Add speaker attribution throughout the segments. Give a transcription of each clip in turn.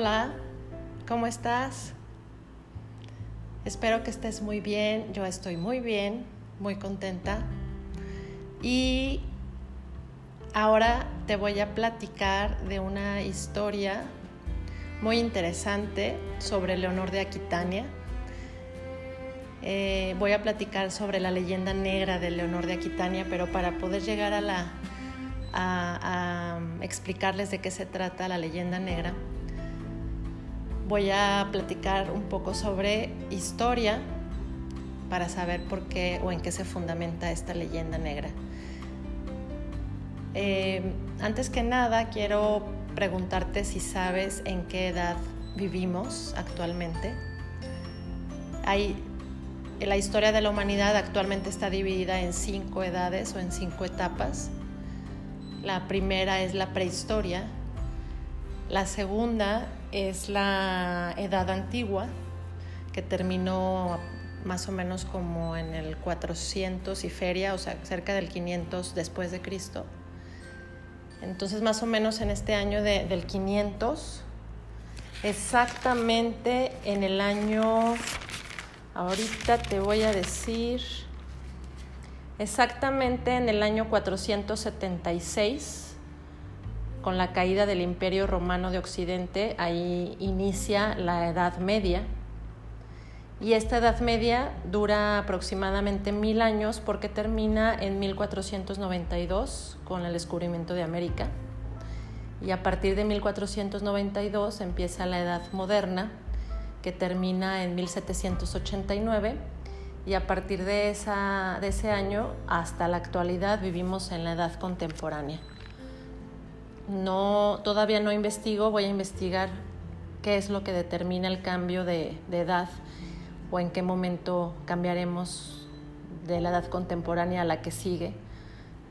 Speaker 1: Hola, ¿cómo estás? Espero que estés muy bien, yo estoy muy bien, muy contenta. Y ahora te voy a platicar de una historia muy interesante sobre Leonor de Aquitania. Eh, voy a platicar sobre la leyenda negra de Leonor de Aquitania, pero para poder llegar a la a explicarles de qué se trata la leyenda negra, voy a platicar un poco sobre historia para saber por qué o en qué se fundamenta esta leyenda negra. Eh, antes que nada, quiero preguntarte si sabes en qué edad vivimos actualmente. Hay, la historia de la humanidad actualmente está dividida en cinco edades o en cinco etapas. La primera es la prehistoria, la segunda es la Edad Antigua, que terminó más o menos como en el 400 y feria, o sea, cerca del 500 después de Cristo. Entonces, más o menos en este año del 500, exactamente en el año, ahorita te voy a decir, exactamente en el año 476, con la caída del Imperio Romano de Occidente, ahí inicia la Edad Media. Y esta Edad Media dura aproximadamente mil años porque termina en 1492 con el descubrimiento de América. Y a partir de 1492 empieza la Edad Moderna, que termina en 1789. Y a partir de, de ese año hasta la actualidad vivimos en la Edad Contemporánea no, todavía no investigo, voy a investigar qué es lo que determina el cambio de, edad o en qué momento cambiaremos de la edad contemporánea a la que sigue.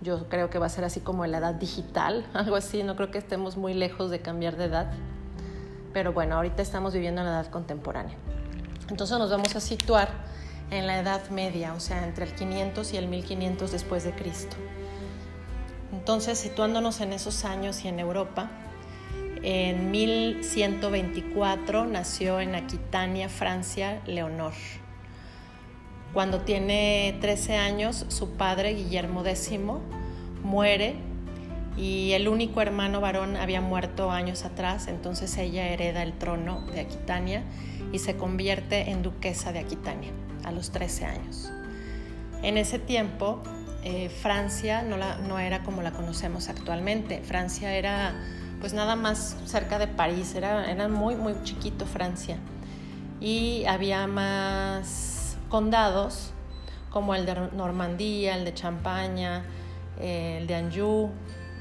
Speaker 1: Yo creo que va a ser así como la edad digital, algo así, no creo que estemos muy lejos de cambiar de edad. Pero bueno, ahorita estamos viviendo en la edad contemporánea. Entonces nos vamos a situar en la Edad Media, o sea, entre el 500 y el 1500 después de Cristo. Entonces, situándonos en esos años y en Europa, en 1124 nació en Aquitania, Francia, Leonor. Cuando tiene 13 años, su padre, Guillermo X, muere y el único hermano varón había muerto años atrás, entonces ella hereda el trono de Aquitania y se convierte en duquesa de Aquitania a los 13 años. En ese tiempo, eh, Francia no, era como la conocemos actualmente. Francia era pues nada más cerca de París, era, era muy, muy chiquito Francia. Y había más condados como el de Normandía, el de Champaña, el de Anjou,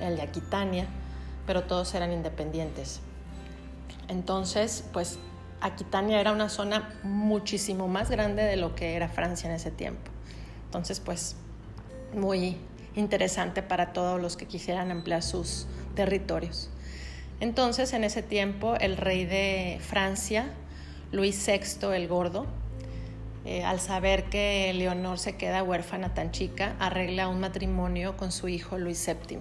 Speaker 1: el de Aquitania, pero todos eran independientes. Entonces, pues Aquitania era una zona muchísimo más grande de lo que era Francia en ese tiempo. Entonces, pues muy interesante para todos los que quisieran ampliar sus territorios. Entonces, en ese tiempo, el rey de Francia, Luis VI el Gordo, eh, al saber que Leonor se queda huérfana tan chica, arregla un matrimonio con su hijo Luis VII.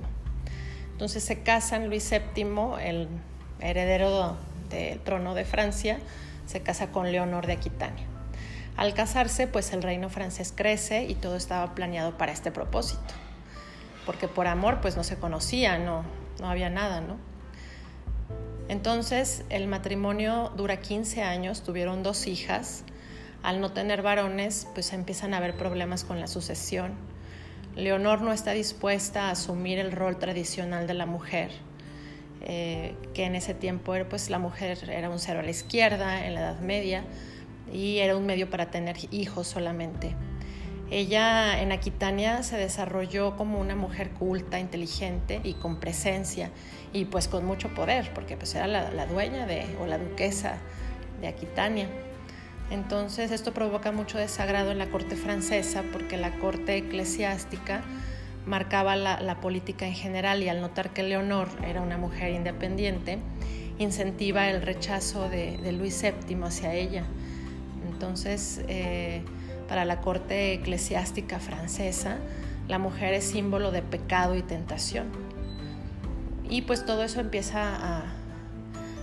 Speaker 1: Entonces se casan Luis VII, el heredero del trono de Francia, se casa con Leonor de Aquitania. Al casarse, pues el reino francés crece y todo estaba planeado para este propósito. Porque por amor, pues no se conocía, no, no había nada, ¿no? Entonces, el matrimonio dura 15 años, tuvieron dos hijas. Al no tener varones, pues empiezan a haber problemas con la sucesión. Leonor no está dispuesta a asumir el rol tradicional de la mujer, eh, que en ese tiempo pues, la mujer era un cero a la izquierda, en la Edad Media, y era un medio para tener hijos solamente. Ella en Aquitania se desarrolló como una mujer culta, inteligente y con presencia y pues con mucho poder, porque pues era la, dueña de, o la duquesa de Aquitania. Entonces esto provoca mucho desagrado en la corte francesa porque la corte eclesiástica marcaba la, política en general y al notar que Leonor era una mujer independiente, incentiva el rechazo de, de Luis VII hacia ella. Entonces, eh, para la corte eclesiástica francesa, la mujer es símbolo de pecado y tentación. Y pues todo eso empieza a,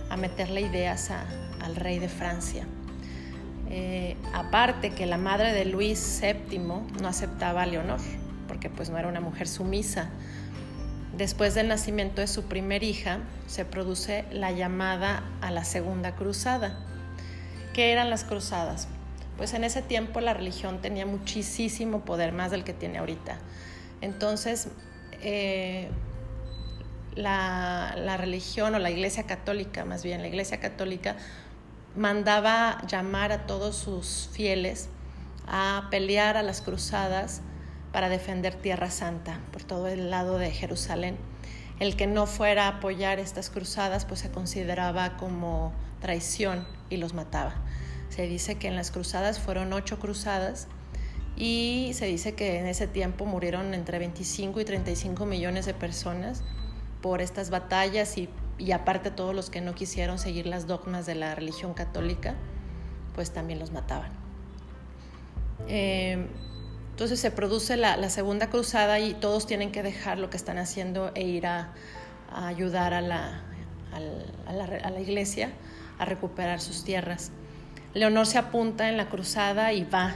Speaker 1: a meterle ideas al rey de Francia. Eh, aparte que la madre de Luis VII no aceptaba a Leonor, porque pues no era una mujer sumisa. Después del nacimiento de su primer hija, se produce la llamada a la Segunda Cruzada. ¿Qué eran las cruzadas? Pues en ese tiempo la religión tenía muchísimo poder, más del que tiene ahorita. Entonces, eh, la, la, religión o la iglesia católica, más bien la iglesia católica, mandaba llamar a todos sus fieles a pelear a las cruzadas para defender Tierra Santa por todo el lado de Jerusalén. El que no fuera a apoyar estas cruzadas pues se consideraba como traición y los mataba. Se dice que en las cruzadas fueron ocho cruzadas y se dice que en ese tiempo murieron entre 25 y 35 millones de personas por estas batallas y, y aparte todos los que no quisieron seguir las dogmas de la religión católica, pues también los mataban. Eh, entonces se produce la, segunda cruzada y todos tienen que dejar lo que están haciendo e ir a, ayudar a la, a la, iglesia a recuperar sus tierras. Leonor se apunta en la cruzada y va,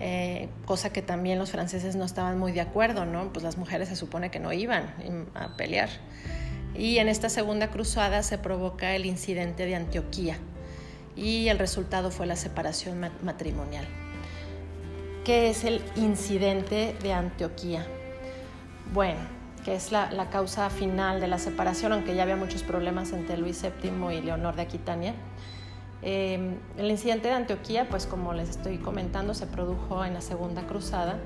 Speaker 1: eh, cosa que también los franceses no estaban muy de acuerdo, ¿no? Pues las mujeres se supone que no iban a pelear. Y en esta segunda cruzada se provoca el incidente de Antioquía y el resultado fue la separación matrimonial. ¿Qué es el incidente de Antioquía? Bueno, que es la, causa final de la separación, aunque ya había muchos problemas entre Luis VII y Leonor de Aquitania. Em, el incidente de Antioquía, pues como les estoy comentando, se produjo en la Segunda Cruzada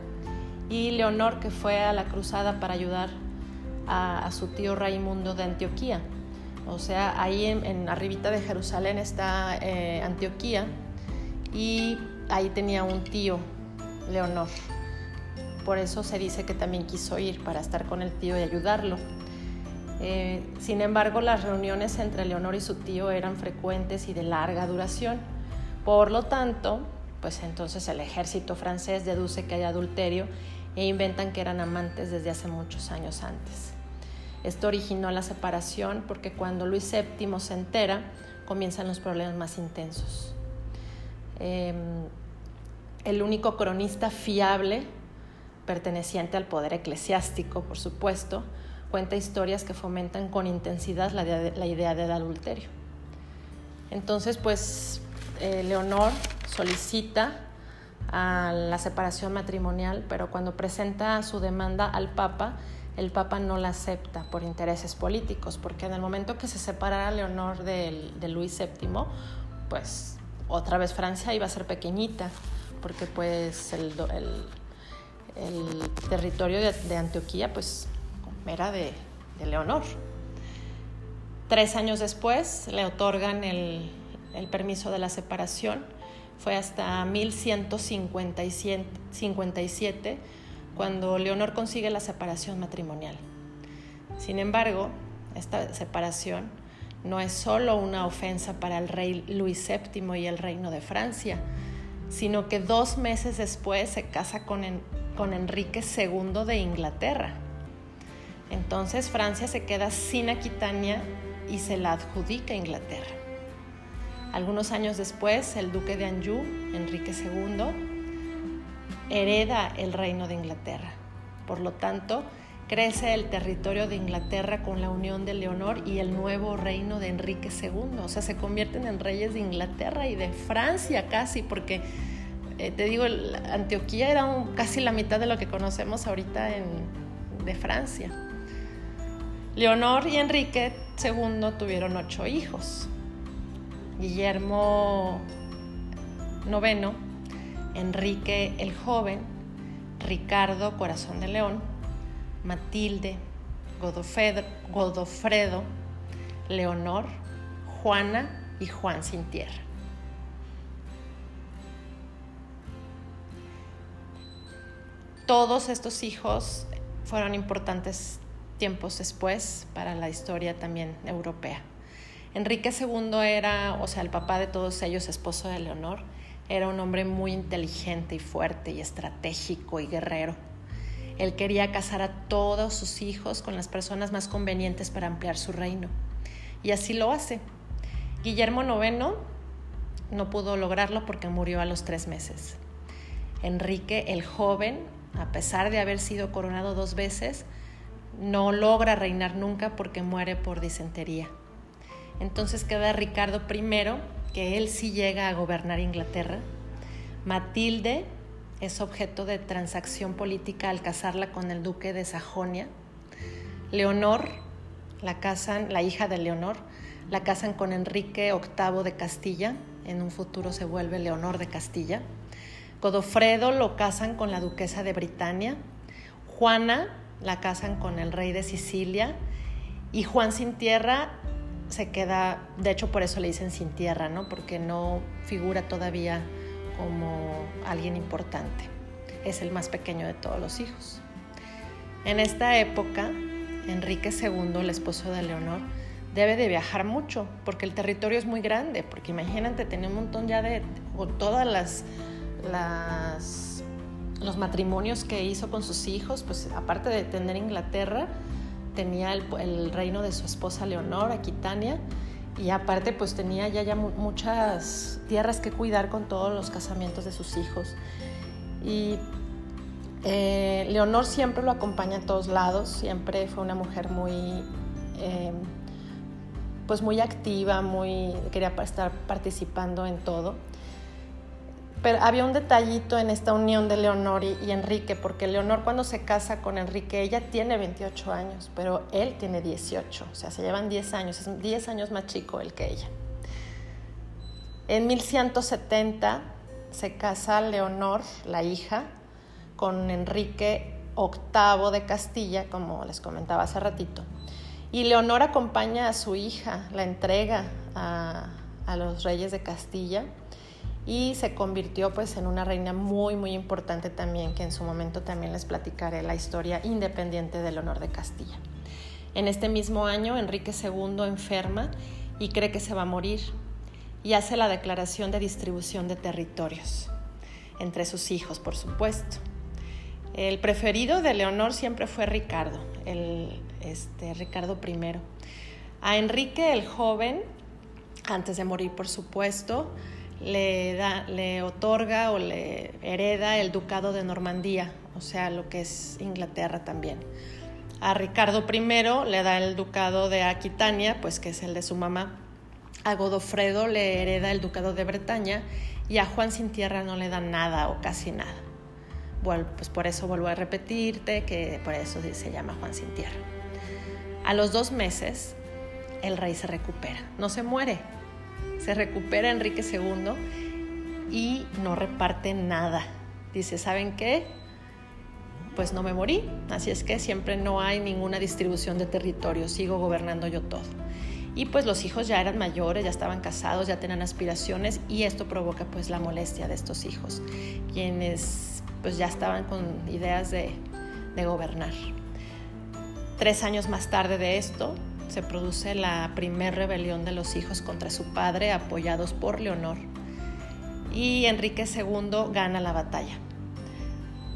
Speaker 1: y Leonor, que fue a la cruzada para ayudar a, su tío Raimundo de Antioquía. O sea, ahí en, arribita de Jerusalén está eh, Antioquía y ahí tenía un tío, Leonor. Por eso se dice que también quiso ir para estar con el tío y ayudarlo. Eh, sin embargo, las reuniones entre Leonor y su tío eran frecuentes y de larga duración. Por lo tanto, pues entonces el ejército francés deduce que hay adulterio e inventan que eran amantes desde hace muchos años antes. Esto originó la separación porque cuando Luis VII se entera, comienzan los problemas más intensos. Em, el único cronista fiable, perteneciente al poder eclesiástico, por supuesto, cuenta historias que fomentan con intensidad la, idea del adulterio. Entonces, pues, eh, Leonor solicita la separación matrimonial, pero cuando presenta su demanda al Papa, el Papa no la acepta por intereses políticos, porque en el momento que se separara Leonor de, Luis VII, pues otra vez Francia iba a ser pequeñita, porque pues el, territorio de, Antioquía pues era de, Leonor. Tres años después le otorgan el, el permiso de la separación, fue hasta 1157 cuando Leonor consigue la separación matrimonial. Sin embargo, esta separación no es solo una ofensa para el rey Luis VII y el reino de Francia, sino que dos meses después se casa con, con Enrique II de Inglaterra. Entonces Francia se queda sin Aquitania y se la adjudica a Inglaterra. Algunos años después, el duque de Anjou, Enrique II, hereda el reino de Inglaterra. Por lo tanto, crece el territorio de Inglaterra con la unión de Leonor y el nuevo reino de Enrique II. O sea, se convierten en reyes de Inglaterra y de Francia casi, porque eh, te digo, Antioquía era casi la mitad de lo que conocemos ahorita de Francia. Leonor y Enrique II tuvieron ocho hijos. Guillermo IX Enrique el Joven, Ricardo Corazón de León, Matilde, Godofredo, Leonor, Juana y Juan Sin Tierra. Todos estos hijos fueron importantes tiempos después para la historia también europea. Enrique II era, o sea, el papá de todos ellos, esposo de Leonor, era un hombre muy inteligente y fuerte y estratégico y guerrero. Él quería casar a todos sus hijos con las personas más convenientes para ampliar su reino. Y así lo hace. Guillermo IX no pudo lograrlo porque murió a los tres meses. Enrique el joven, a pesar de haber sido coronado dos veces, no logra reinar nunca porque muere por disentería. Entonces queda Ricardo I, que él sí llega a gobernar Inglaterra. Matilde es objeto de transacción política al casarla con el duque de Sajonia. Leonor, la casan, la hija de Leonor, la casan con Enrique VIII de Castilla, en un futuro se vuelve Leonor de Castilla. Godofredo lo casan con la duquesa de Britania. Juana la casan con el rey de Sicilia. Y Juan sin tierra se queda, de hecho por eso le dicen sin tierra, ¿no? Porque no figura todavía como alguien importante. Es el más pequeño de todos los hijos. En esta época, Enrique II, el esposo de Leonor, debe de viajar mucho porque el territorio es muy grande, porque imagínate, tenía un montón ya de, con todas las, los matrimonios que hizo con sus hijos, pues aparte de tener Inglaterra, tenía el, reino de su esposa Leonor, Aquitania, y aparte pues tenía ya, ya muchas tierras que cuidar con todos los casamientos de sus hijos. Y eh, Leonor siempre lo acompaña a todos lados, siempre fue una mujer muy... Eh, pues muy activa, muy quería estar participando en todo. Pero había un detallito en esta unión de Leonor y, Enrique, porque Leonor cuando se casa con Enrique, ella tiene 28 años, pero él tiene 18, o sea, se llevan 10 años, es 10 años más chico él que ella. En 1170 se casa Leonor, la hija, con Enrique VIII de Castilla, como les comentaba hace ratito. Y Leonor acompaña a su hija, la entrega a, a los reyes de Castilla y se convirtió pues en una reina muy muy importante también que en su momento también les platicaré la historia independiente del honor de Castilla. En este mismo año Enrique II enferma y cree que se va a morir y hace la declaración de distribución de territorios entre sus hijos, por supuesto. El preferido de Leonor siempre fue Ricardo, el este, Ricardo I. A Enrique el joven, antes de morir, por supuesto, le, da, le otorga o le hereda el ducado de Normandía, o sea, lo que es Inglaterra también. A Ricardo I le da el ducado de Aquitania, pues que es el de su mamá. A Godofredo le hereda el ducado de Bretaña y a Juan sin tierra no le da nada o casi nada. Pues por eso vuelvo a repetirte que por eso se llama Juan sin tierra. A los dos meses, el rey se recupera, no se muere, se recupera Enrique II y no reparte nada. Dice, ¿saben qué? Pues no me morí, así es que siempre no hay ninguna distribución de territorio, sigo gobernando yo todo. Y pues los hijos ya eran mayores, ya estaban casados, ya tenían aspiraciones y esto provoca pues la molestia de estos hijos, quienes pues ya estaban con ideas de, de gobernar. Tres años más tarde de esto, se produce la primer rebelión de los hijos contra su padre, apoyados por Leonor, y Enrique II gana la batalla.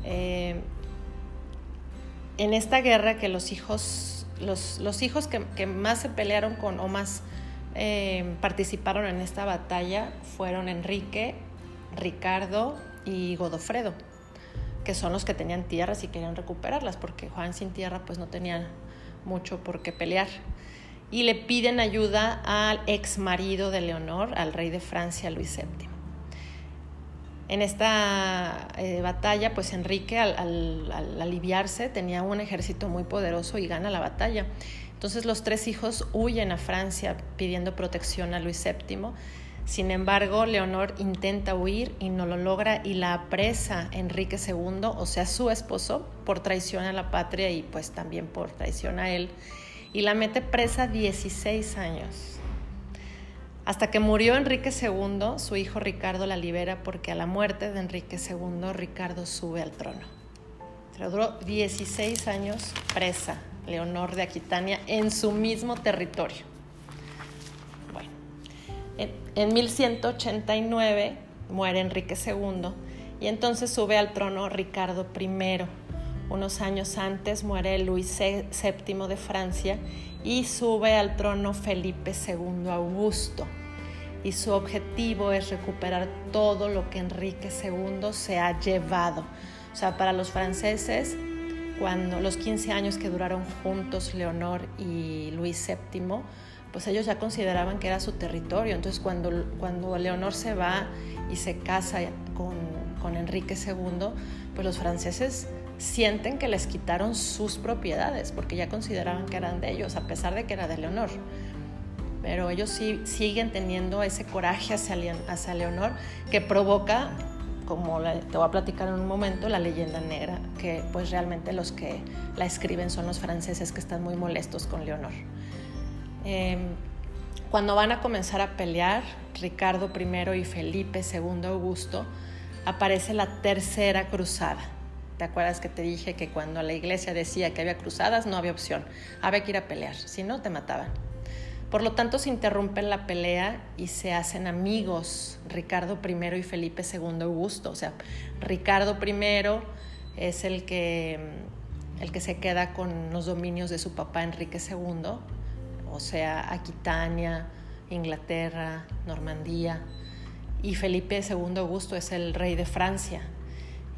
Speaker 1: Eh, en esta guerra que los hijos, los, hijos que, más se pelearon con o más eh, participaron en esta batalla fueron Enrique, Ricardo y Godofredo que son los que tenían tierras y querían recuperarlas, porque Juan sin tierra pues no tenía mucho por qué pelear. Y le piden ayuda al ex marido de Leonor, al rey de Francia, Luis VII. En esta eh, batalla, pues Enrique, al, al, aliviarse, tenía un ejército muy poderoso y gana la batalla. Entonces los tres hijos huyen a Francia pidiendo protección a Luis VII sin embargo, Leonor intenta huir y no lo logra y la apresa Enrique II, o sea, su esposo, por traición a la patria y pues también por traición a él, y la mete presa 16 años. Hasta que murió Enrique II, su hijo Ricardo la libera porque a la muerte de Enrique II, Ricardo sube al trono. duró 16 años presa Leonor de Aquitania en su mismo territorio. En 1189 muere Enrique II y entonces sube al trono Ricardo I. Unos años antes muere Luis VII de Francia y sube al trono Felipe II Augusto. y su objetivo es recuperar todo lo que Enrique II se ha llevado. O sea, para los franceses, cuando los 15 años que duraron juntos Leonor y Luis VII, pues ellos ya consideraban que era su territorio. Entonces cuando, cuando Leonor se va y se casa con, con Enrique II, pues los franceses sienten que les quitaron sus propiedades porque ya consideraban que eran de ellos, a pesar de que era de Leonor. Pero ellos sí siguen teniendo ese coraje hacia, hacia Leonor que provoca, como te voy a platicar en un momento, la leyenda negra, que pues realmente los que la escriben son los franceses que están muy molestos con Leonor. Em, cuando van a comenzar a pelear, Ricardo I y Felipe II Augusto, aparece la tercera cruzada ¿Te acuerdas que te dije que cuando la iglesia decía que había cruzadas no había opción? Había que ir a pelear, si no te mataban. Por lo tanto, se interrumpe la pelea y se hacen amigos Ricardo I y Felipe II Augusto. O sea, Ricardo I es el que, el que se queda con los dominios de su papá Enrique II, o sea, Aquitania, Inglaterra, Normandía. Y Felipe II Augusto es el rey de Francia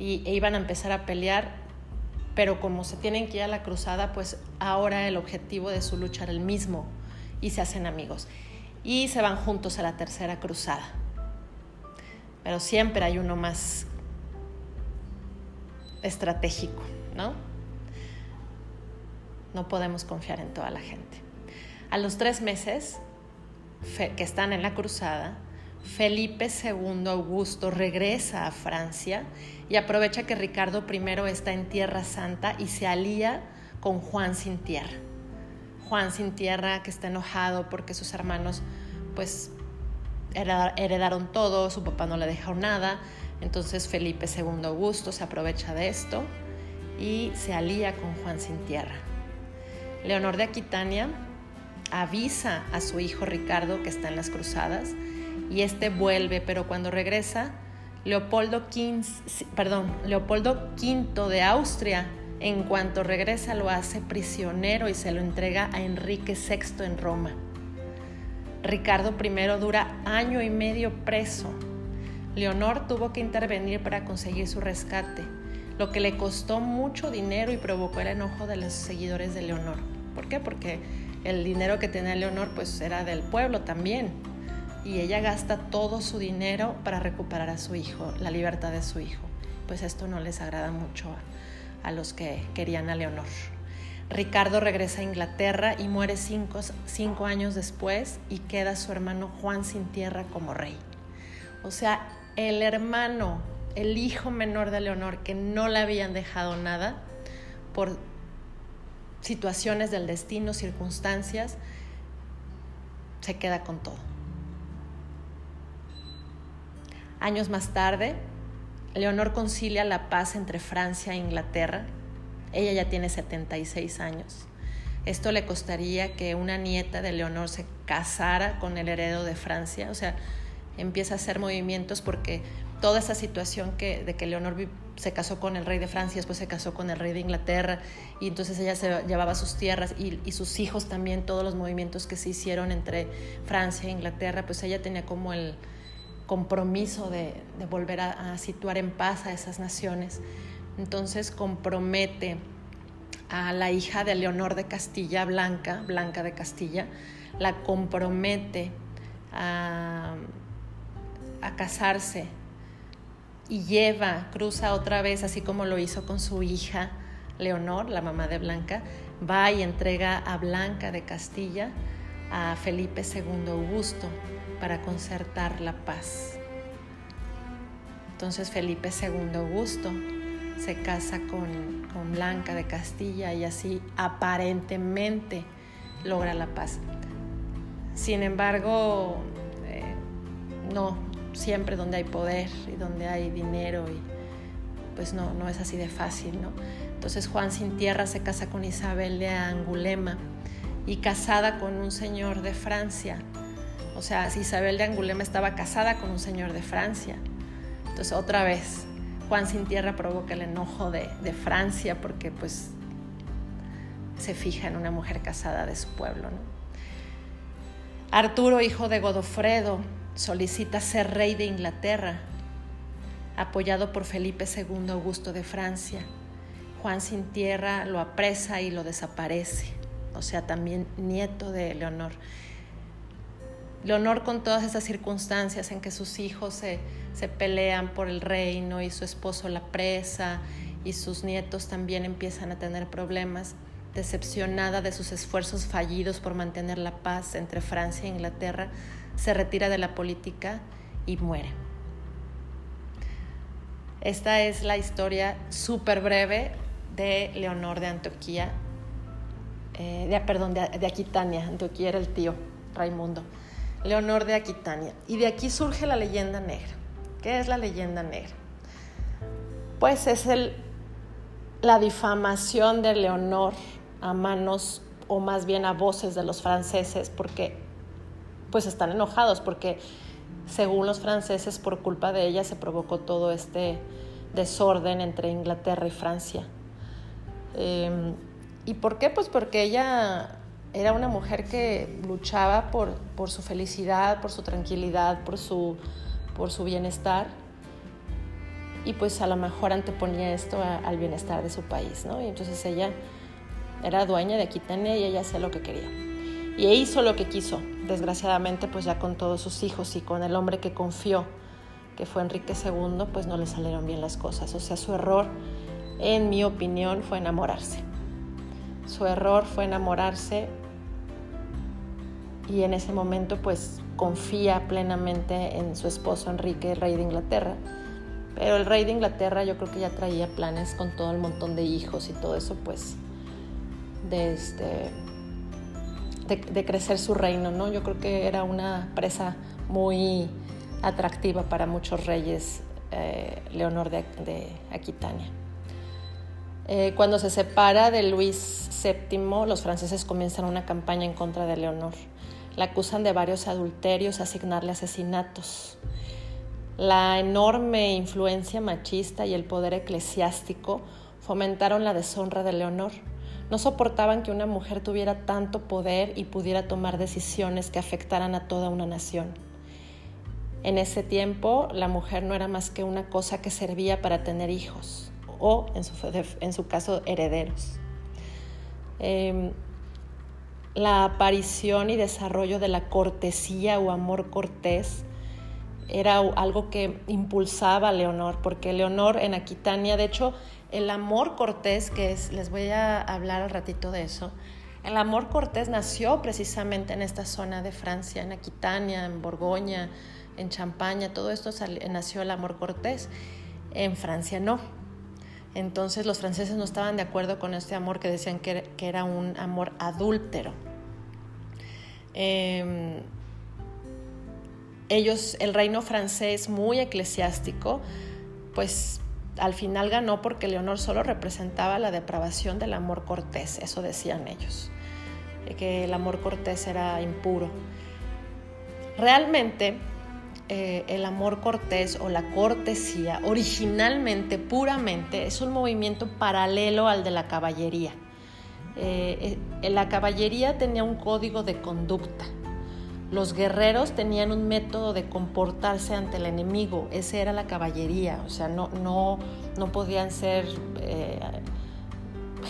Speaker 1: y, e iban a empezar a pelear, pero como se tienen que ir a la cruzada, pues ahora el objetivo de su lucha era el mismo y se hacen amigos. Y se van juntos a la tercera cruzada. Pero siempre hay uno más estratégico, ¿no? No podemos confiar en toda la gente. A los tres meses que están en la cruzada, Felipe II Augusto regresa a Francia y aprovecha que Ricardo I está en Tierra Santa y se alía con Juan sin tierra. Juan sin tierra que está enojado porque sus hermanos pues heredaron todo, su papá no le dejó nada, entonces Felipe II Augusto se aprovecha de esto y se alía con Juan sin tierra. Leonor de Aquitania avisa a su hijo Ricardo que está en las cruzadas y este vuelve, pero cuando regresa, Leopoldo, perdón, Leopoldo V de Austria, en cuanto regresa, lo hace prisionero y se lo entrega a Enrique VI en Roma. Ricardo I dura año y medio preso. Leonor tuvo que intervenir para conseguir su rescate, lo que le costó mucho dinero y provocó el enojo de los seguidores de Leonor. ¿Por qué? Porque el dinero que tenía Leonor pues era del pueblo también y ella gasta todo su dinero para recuperar a su hijo, la libertad de su hijo. Pues esto no les agrada mucho a, los que querían a Leonor. Ricardo regresa a Inglaterra y muere cinco, cinco años después y queda su hermano Juan sin tierra como rey. O sea, el hermano, el hijo menor de Leonor, que no le habían dejado nada por situaciones del destino, circunstancias, se queda con todo. Años más tarde, Leonor concilia la paz entre Francia e Inglaterra. Ella ya tiene 76 años. Esto le costaría que una nieta de Leonor se casara con el heredero de Francia. O sea, empieza a hacer movimientos porque toda esa situación que, de que Leonor se casó con el rey de Francia, después se casó con el rey de Inglaterra, y entonces ella se llevaba sus tierras y, y, sus hijos también, todos los movimientos que se hicieron entre Francia e Inglaterra, pues ella tenía como el, compromiso de, volver a, situar en paz a esas naciones. Entonces compromete a la hija de Leonor de Castilla, Blanca, Blanca de Castilla, la compromete a, a casarse y lleva, cruza otra vez, así como lo hizo con su hija Leonor, la mamá de Blanca, va y entrega a Blanca de Castilla a Felipe II Augusto para concertar la paz. Entonces Felipe II Augusto se casa con, Blanca de Castilla y así aparentemente logra la paz. Sin embargo, eh, no, siempre donde hay poder y donde hay dinero y pues no, no es así de fácil, ¿no? Entonces Juan sin tierra se casa con Isabel de Angulema y casada con un señor de Francia. O sea, Isabel de Angulema estaba casada con un señor de Francia. Entonces otra vez, Juan sin tierra provoca el enojo de, Francia porque pues se fija en una mujer casada de su pueblo. Arturo, hijo de Godofredo, solicita ser rey de Inglaterra, apoyado por Felipe II Augusto de Francia. Juan sin tierra lo apresa y lo desaparece, o sea, también nieto de Leonor. Leonor con todas esas circunstancias en que sus hijos se, se pelean por el reino y su esposo la presa y sus nietos también empiezan a tener problemas, decepcionada de sus esfuerzos fallidos por mantener la paz entre Francia e Inglaterra, se retira de la política y muere. Esta es la historia súper breve de Leonor de Antioquía, eh, perdón, de, de Aquitania. Antioquía era el tío Raimundo. Leonor de Aquitania. Y de aquí surge la leyenda negra. ¿Qué es la leyenda negra? Pues es el, la difamación de Leonor a manos o más bien a voces de los franceses porque pues están enojados porque según los franceses por culpa de ella se provocó todo este desorden entre Inglaterra y Francia. Em, ¿Y por qué? Pues porque ella era una mujer que luchaba por, por su felicidad, por su tranquilidad, por su, por su bienestar y pues a lo mejor anteponía esto al bienestar de su país, ¿no? Y entonces ella era dueña de Aquitania y ella hacía lo que quería. Y hizo lo que quiso, desgraciadamente pues ya con todos sus hijos y con el hombre que confió, que fue Enrique II, pues no le salieron bien las cosas. O sea, su error, en mi opinión, fue enamorarse. Su error fue enamorarse y en ese momento pues confía plenamente en su esposo Enrique, rey de Inglaterra. Pero el rey de Inglaterra yo creo que ya traía planes con todo el montón de hijos y todo eso pues de, este, de, crecer su reino, ¿no? Yo creo que era una presa muy atractiva para muchos reyes, eh, Leonor de, Aquitania. Eh, cuando se separa de Luis VII, los franceses comienzan una campaña en contra de Leonor. La acusan de varios adulterios, asignarle asesinatos. La enorme influencia machista y el poder eclesiástico fomentaron la deshonra de Leonor. No soportaban que una mujer tuviera tanto poder y pudiera tomar decisiones que afectaran a toda una nación. En ese tiempo, la mujer no era más que una cosa que servía para tener hijos o, en su, caso, herederos. Em, la aparición y desarrollo de la cortesía o amor cortés era algo que impulsaba a Leonor, porque Leonor en Aquitania, de hecho, el amor cortés, que es, les voy a hablar al ratito de eso, el amor cortés nació precisamente en esta zona de Francia, en Aquitania, en Borgoña, en Champaña, todo esto nació el amor cortés. En Francia no. Entonces los franceses no estaban de acuerdo con este amor que decían que, era un amor adúltero. Em, ellos, el reino francés muy eclesiástico, pues al final ganó porque Leonor solo representaba la depravación del amor cortés, eso decían ellos, que el amor cortés era impuro. Realmente eh, el amor cortés o la cortesía originalmente, puramente, es un movimiento paralelo al de la caballería. Eh, eh, la caballería tenía un código de conducta. Los guerreros tenían un método de comportarse ante el enemigo, esa era la caballería, o sea, no, no, no podían ser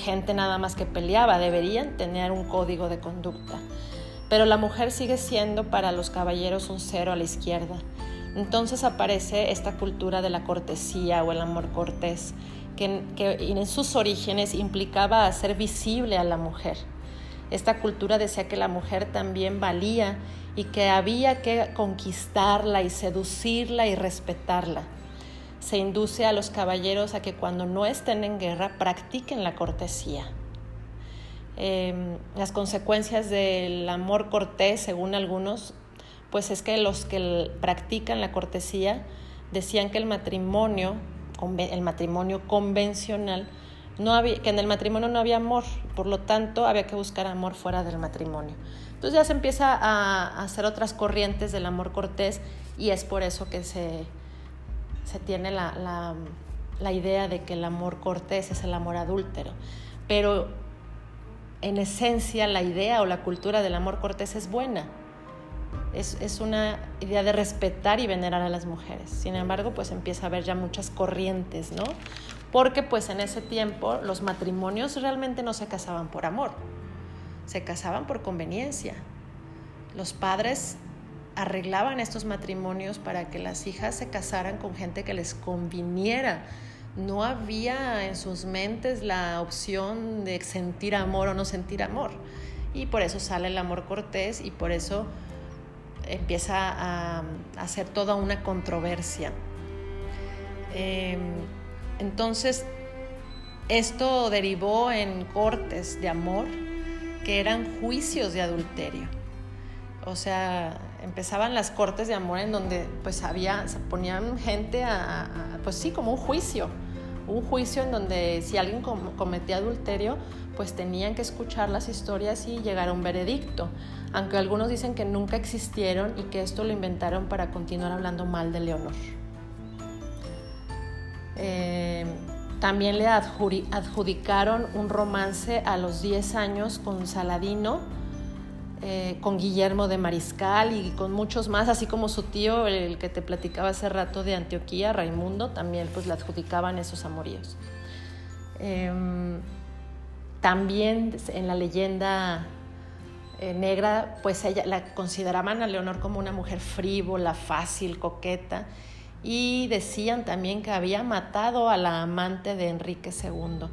Speaker 1: gente nada más que peleaba, deberían tener un código de conducta pero la mujer sigue siendo para los caballeros un cero a la izquierda. Entonces aparece esta cultura de la cortesía o el amor cortés, que, en sus orígenes implicaba hacer visible a la mujer. Esta cultura decía que la mujer también valía y que había que conquistarla y seducirla y respetarla. Se induce a los caballeros a que cuando no estén en guerra practiquen la cortesía. Em, las consecuencias del amor cortés, según algunos, pues es que los que practican la cortesía decían que el matrimonio, el matrimonio convencional, no había, que en el matrimonio no había amor, por lo tanto había que buscar amor fuera del matrimonio. Entonces ya se empieza a, hacer otras corrientes del amor cortés y es por eso que se, se tiene la, la, la idea de que el amor cortés es el amor adúltero. Pero en esencia la idea o la cultura del amor cortés es buena. es, una idea de respetar y venerar a las mujeres. Sin embargo, pues empieza a haber ya muchas corrientes, ¿no? Porque pues en ese tiempo los matrimonios realmente no se casaban por amor, se casaban por conveniencia. Los padres arreglaban estos matrimonios para que las hijas se casaran con gente que les conviniera. No había en sus mentes la opción de sentir amor o no sentir amor. Y por eso sale el amor cortés y por eso empieza a, hacer toda una controversia. Em, entonces, esto derivó en cortes de amor que eran juicios de adulterio. O sea, empezaban las cortes de amor en donde pues había, se ponían gente a, pues sí, como un juicio, un juicio en donde si alguien cometía adulterio, pues tenían que escuchar las historias y llegar a un veredicto, aunque algunos dicen que nunca existieron y que esto lo inventaron para continuar hablando mal de Leonor. Eh, también le adjudicaron un romance a los 10 años con Saladino, eh, con Guillermo de Mariscal y con muchos más, así como su tío, el que te platicaba hace rato de Antioquía, Raimundo, también pues le adjudicaban esos amoríos. Em, también en la leyenda eh, negra, pues la consideraban a Leonor como una mujer frívola, fácil, coqueta, y decían también que había matado a la amante de Enrique II.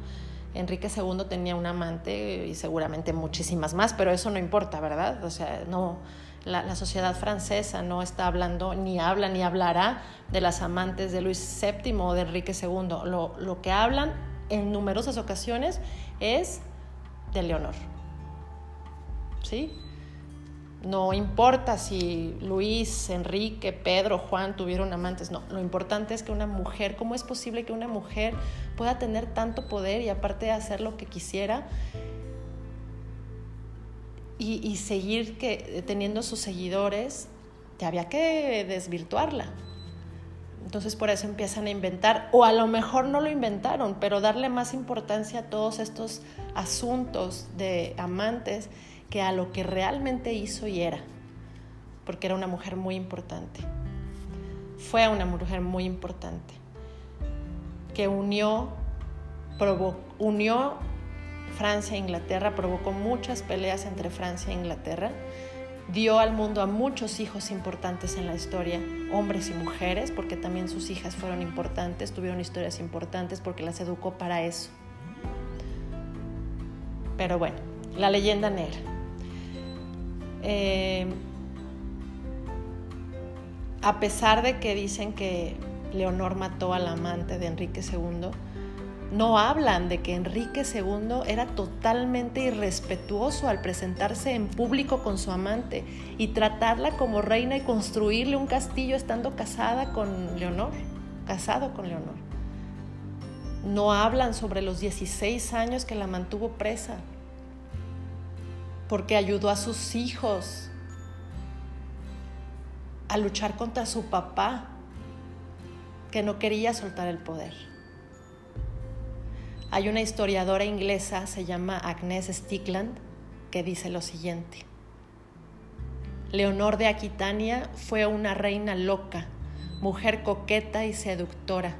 Speaker 1: Enrique II tenía un amante y seguramente muchísimas más, pero eso no importa, ¿verdad? O sea, no, la, sociedad francesa no está hablando, ni habla, ni hablará de las amantes de Luis VII o de Enrique II. Lo, lo que hablan en numerosas ocasiones es de Leonor. ¿Sí? No importa si Luis, Enrique, Pedro, Juan tuvieron amantes, no. Lo importante es que una mujer, ¿cómo es posible que una mujer pueda tener tanto poder y aparte de hacer lo que quisiera y, seguir que, teniendo sus seguidores? Te había que desvirtuarla. Entonces por eso empiezan a inventar, o a lo mejor no lo inventaron, pero darle más importancia a todos estos asuntos de amantes que a lo que realmente hizo y era, porque era una mujer muy importante. Fue una mujer muy importante, que unió, unió Francia e Inglaterra, provocó muchas peleas entre Francia e Inglaterra, dio al mundo a muchos hijos importantes en la historia, hombres y mujeres, porque también sus hijas fueron importantes, tuvieron historias importantes porque las educó para eso. Pero bueno, la leyenda negra. Eh, a pesar de que dicen que Leonor mató al amante de Enrique II, no hablan de que Enrique II era totalmente irrespetuoso al presentarse en público con su amante y tratarla como reina y construirle un castillo estando casada con Leonor, casado con Leonor. No hablan sobre los 16 años que la mantuvo presa, porque ayudó a sus hijos a luchar contra su papá, que no quería soltar el poder. Hay una historiadora inglesa, se llama Agnes Stickland, que dice lo siguiente. Leonor de Aquitania fue una reina loca, mujer coqueta y seductora,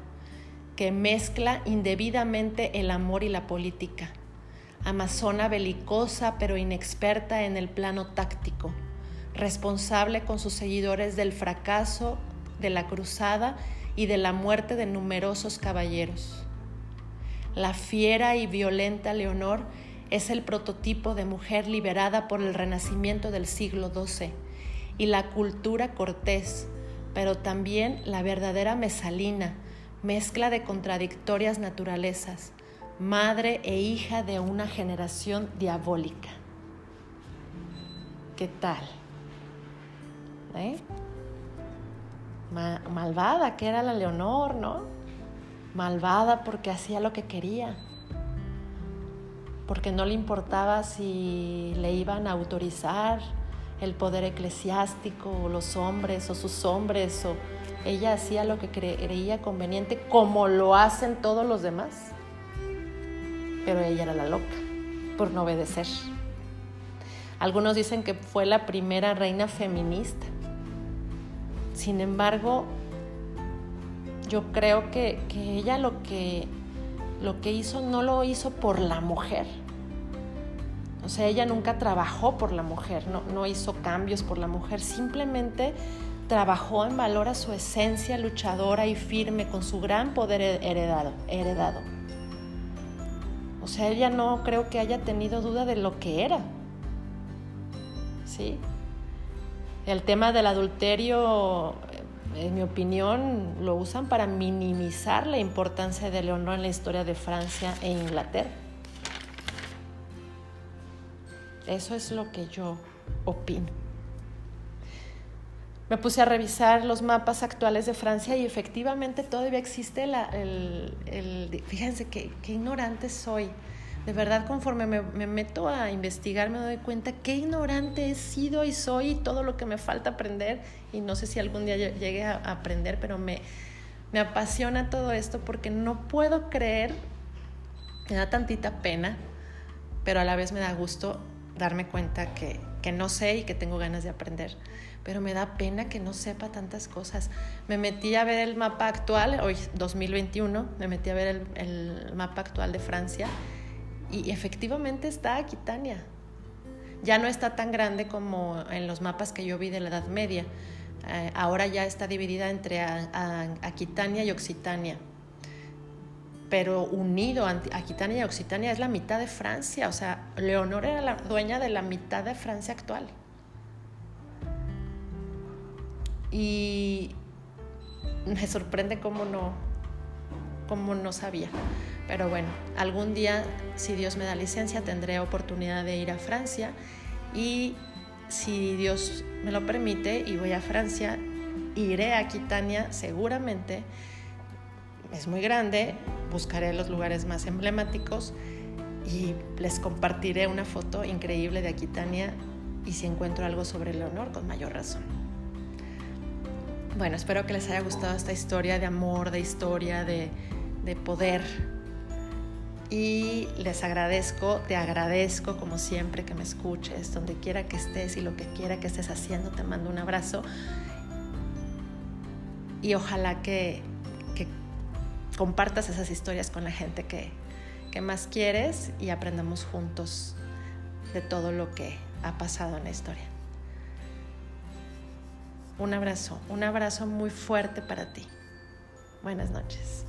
Speaker 1: que mezcla indebidamente el amor y la política amazona belicosa pero inexperta en el plano táctico, responsable con sus seguidores del fracaso de la cruzada y de la muerte de numerosos caballeros. La fiera y violenta Leonor es el prototipo de mujer liberada por el renacimiento del siglo XII y la cultura cortés, pero también la verdadera mesalina, mezcla de contradictorias naturalezas, madre e hija de una generación diabólica. ¿Qué tal? ¿Eh? malvada que era la Leonor, ¿no? Malvada porque hacía lo que quería, porque no le importaba si le iban a autorizar el poder eclesiástico o los hombres o sus hombres o ella hacía lo que creía conveniente como lo hacen todos los demás pero ella era la loca por no obedecer. Algunos dicen que fue la primera reina feminista Sin embargo, yo creo que, que ella lo que, lo que hizo no lo hizo por la mujer. O sea, ella nunca trabajó por la mujer, no, no hizo cambios por la mujer, simplemente trabajó en valor a su esencia luchadora y firme con su gran poder heredado. heredado. O sea, ella no creo que haya tenido duda de lo que era. ¿Sí? El tema del adulterio, en mi opinión, lo usan para minimizar la importancia de Leonor en la historia de Francia e Inglaterra. Eso es lo que yo opino. Me puse a revisar los mapas actuales de Francia y efectivamente todavía existe el, Fíjense qué, ignorante soy. De verdad, conforme me, meto a investigar, me doy cuenta qué ignorante he sido y soy y todo lo que me falta aprender. Y no sé si algún día llegue a aprender, pero me, me apasiona todo esto porque no puedo creer, me da tantita pena, pero a la vez me da gusto darme cuenta que, que no sé y que tengo ganas de aprender pero me da pena que no sepa tantas cosas. Me metí a ver el mapa actual, hoy 2021, me metí a ver el, mapa actual de Francia y efectivamente está Aquitania. Ya no está tan grande como en los mapas que yo vi de la Edad Media. Eh, ahora ya está dividida entre Aquitania y Occitania. Pero unido, Aquitania y Occitania es la mitad de Francia. O sea, Leonor era la dueña de la mitad de Francia actual. Y me sorprende cómo no, cómo no sabía. Pero bueno, algún día, si Dios me da licencia, tendré oportunidad de ir a Francia y si Dios me lo permite y voy a Francia, iré a Aquitania seguramente. Es muy grande, buscaré los lugares más emblemáticos y les compartiré una foto increíble de Aquitania y si encuentro algo sobre Leonor, con mayor razón. Bueno, espero que les haya gustado esta historia de amor, de historia, de, poder. Y les agradezco, te agradezco como siempre que me escuches, donde quiera que estés y lo que quiera que estés haciendo, te mando un abrazo. Y ojalá que, compartas esas historias con la gente que, que más quieres y aprendamos juntos de todo lo que ha pasado en la historia. Un abrazo, un abrazo muy fuerte para ti. Buenas noches.